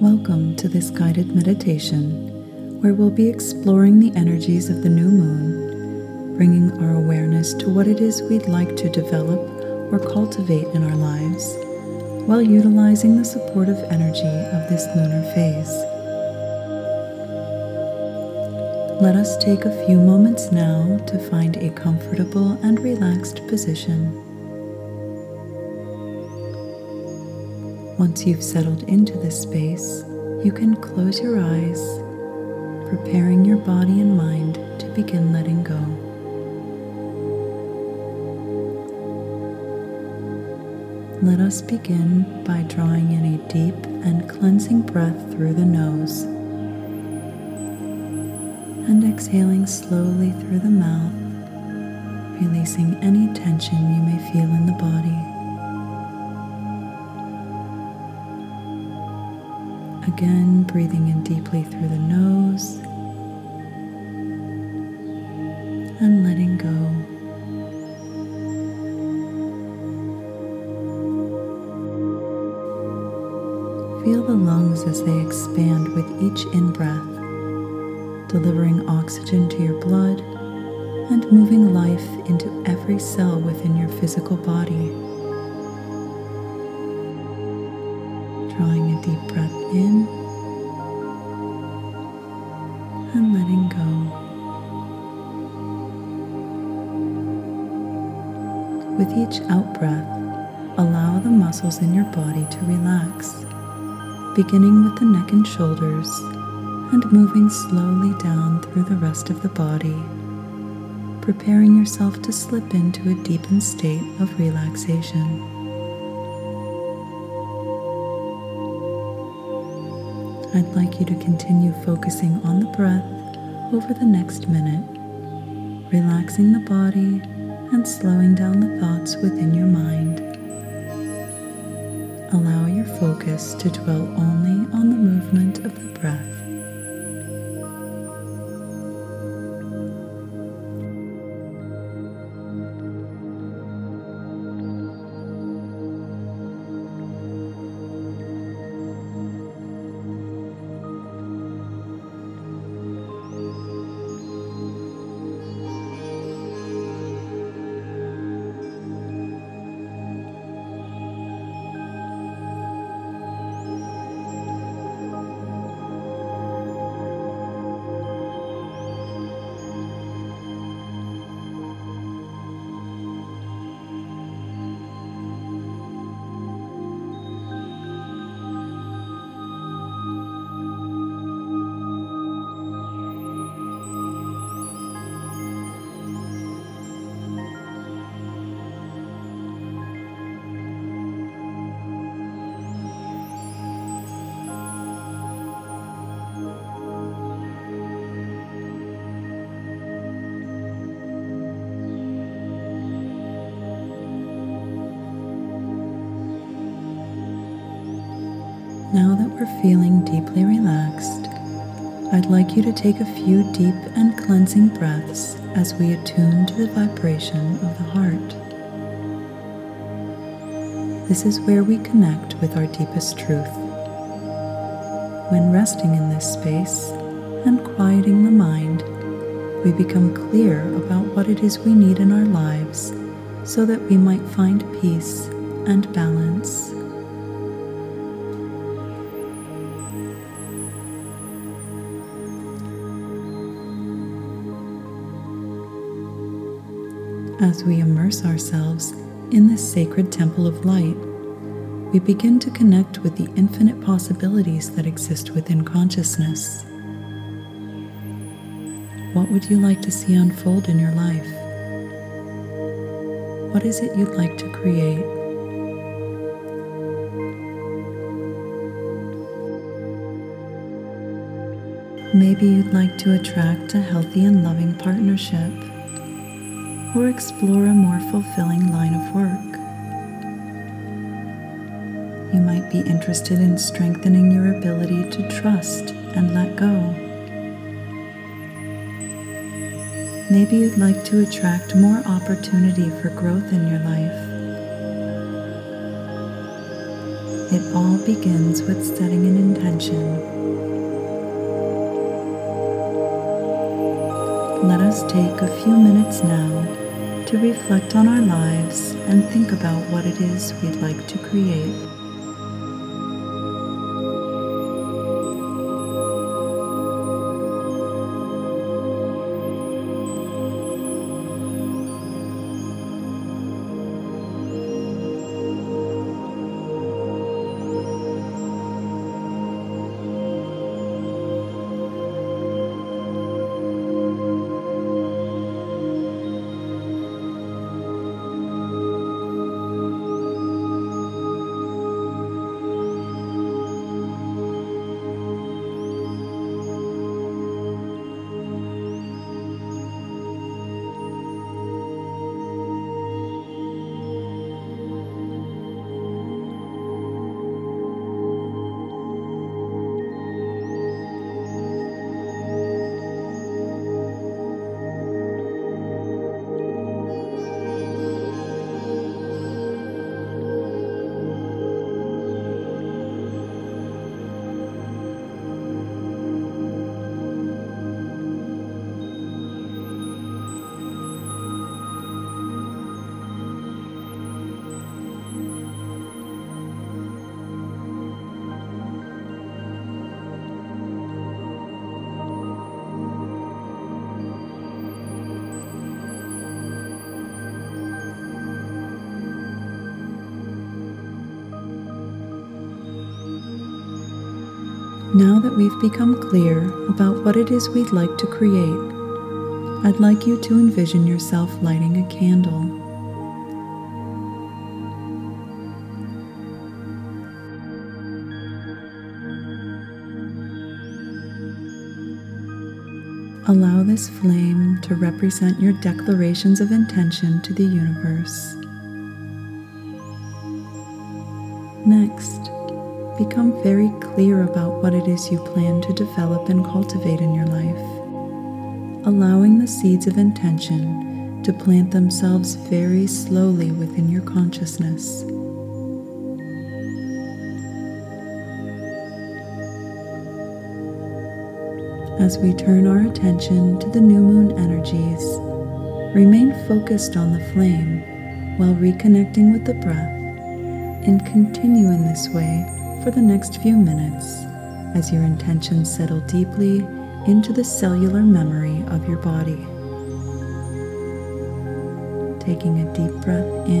Welcome to this guided meditation where we'll be exploring the energies of the new moon, bringing our awareness to what it is we'd like to develop or cultivate in our lives while utilizing the supportive energy of this lunar phase. Let us take a few moments now to find a comfortable and relaxed position. Once you've settled into this space, you can close your eyes, preparing your body and mind to begin letting go. Let us begin by drawing in a deep and cleansing breath through the nose and exhaling slowly through the mouth, releasing any tension you may feel in the body. Again, breathing in deeply through the nose and letting go. Feel the lungs as they expand with each in breath, delivering oxygen to your blood and moving life into every cell within your physical body. Drawing a deep breath in and letting go. With each out breath, allow the muscles in your body to relax, beginning with the neck and shoulders and moving slowly down through the rest of the body, preparing yourself to slip into a deepened state of relaxation. I'd like you to continue focusing on the breath over the next minute, relaxing the body and slowing down the thoughts within your mind. Allow your focus to dwell only on the movement of the breath. Now that we're feeling deeply relaxed, I'd like you to take a few deep and cleansing breaths as we attune to the vibration of the heart. This is where we connect with our deepest truth. When resting in this space and quieting the mind, we become clear about what it is we need in our lives so that we might find peace and balance. As we immerse ourselves in this sacred temple of light, we begin to connect with the infinite possibilities that exist within consciousness. What would you like to see unfold in your life? What is it you'd like to create? Maybe you'd like to attract a healthy and loving partnership or explore a more fulfilling line of work. You might be interested in strengthening your ability to trust and let go. Maybe you'd like to attract more opportunity for growth in your life. It all begins with setting an intention. Let us take a few minutes now to reflect on our lives and think about what it is we'd like to create. Now that we've become clear about what it is we'd like to create, I'd like you to envision yourself lighting a candle. Allow this flame to represent your declarations of intention to the universe. Next, become very clear about what it is you plan to develop and cultivate in your life, allowing the seeds of intention to plant themselves very slowly within your consciousness. As we turn our attention to the new moon energies, remain focused on the flame while reconnecting with the breath and continue in this way for the next few minutes as your intentions settle deeply into the cellular memory of your body. Taking a deep breath in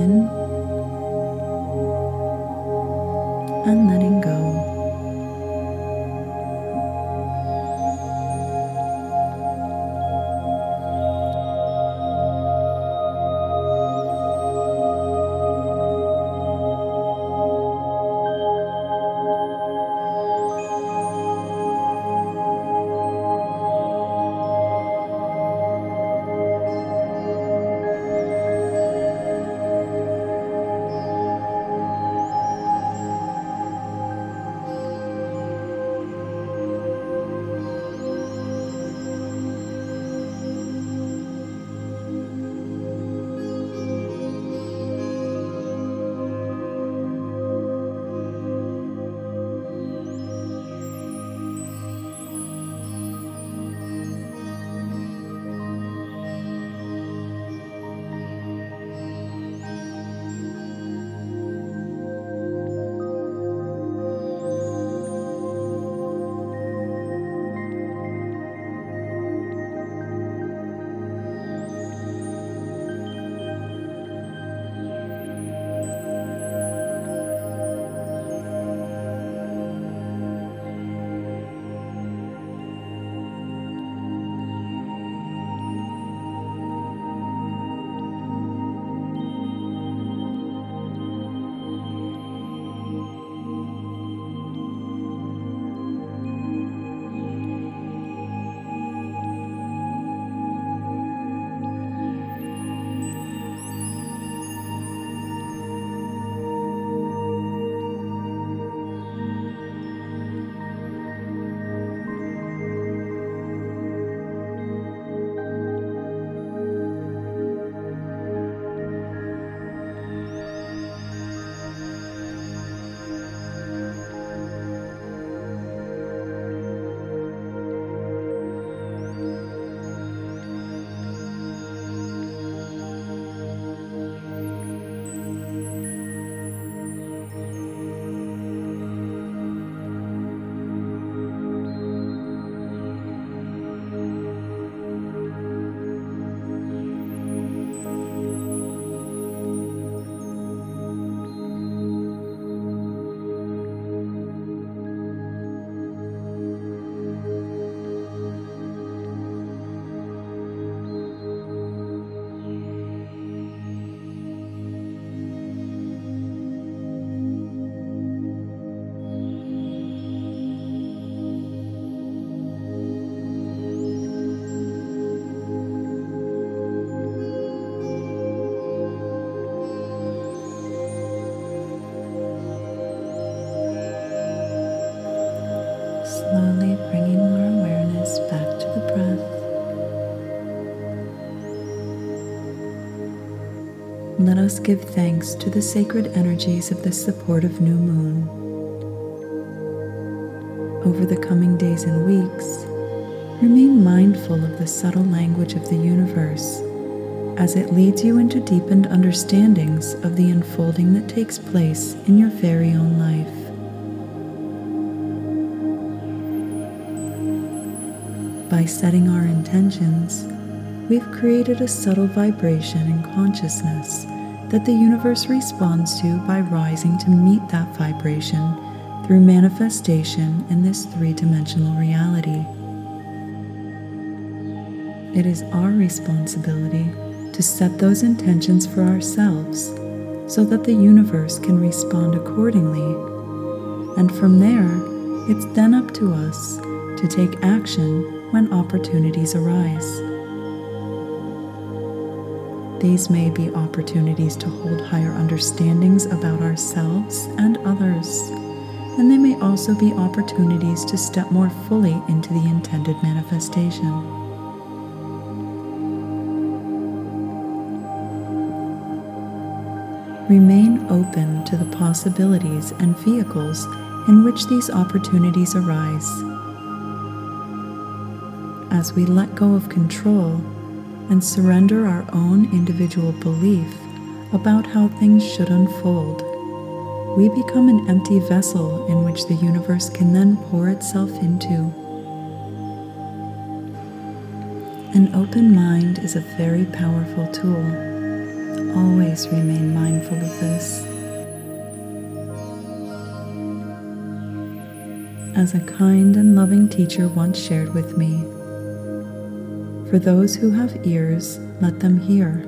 give thanks to the sacred energies of this supportive new moon. Over the coming days and weeks, remain mindful of the subtle language of the universe as it leads you into deepened understandings of the unfolding that takes place in your very own life. By setting our intentions, we've created a subtle vibration in consciousness that the universe responds to by rising to meet that vibration through manifestation in this three dimensional reality. It is our responsibility to set those intentions for ourselves so that the universe can respond accordingly. And from there, it's then up to us to take action when opportunities arise. These may be opportunities to hold higher understandings about ourselves and others, and they may also be opportunities to step more fully into the intended manifestation. Remain open to the possibilities and vehicles in which these opportunities arise. As we let go of control, and surrender our own individual belief about how things should unfold, we become an empty vessel in which the universe can then pour itself into. An open mind is a very powerful tool. Always remain mindful of this. As a kind and loving teacher once shared with me, for those who have ears, let them hear,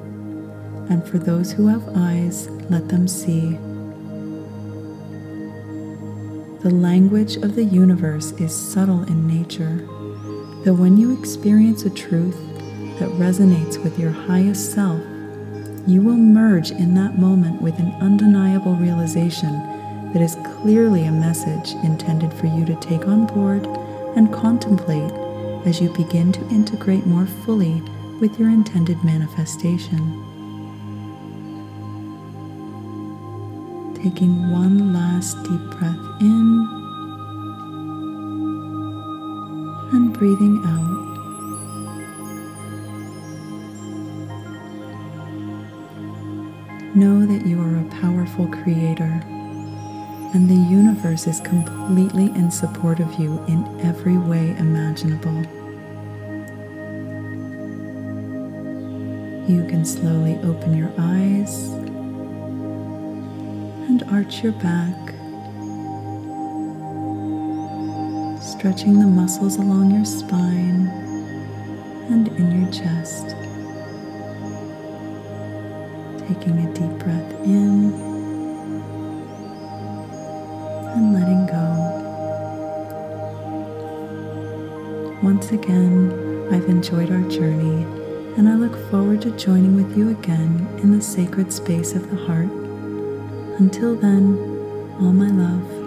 and for those who have eyes, let them see. The language of the universe is subtle in nature, though when you experience a truth that resonates with your highest self, you will merge in that moment with an undeniable realization that is clearly a message intended for you to take on board and contemplate as you begin to integrate more fully with your intended manifestation. Taking one last deep breath in and breathing out. Know that you are a powerful creator and the universe is completely in support of you in every way imaginable. You can slowly open your eyes and arch your back, stretching the muscles along your spine and in your chest. Taking a deep breath in Once again, I've enjoyed our journey, and I look forward to joining with you again in the sacred space of the heart. Until then, all my love.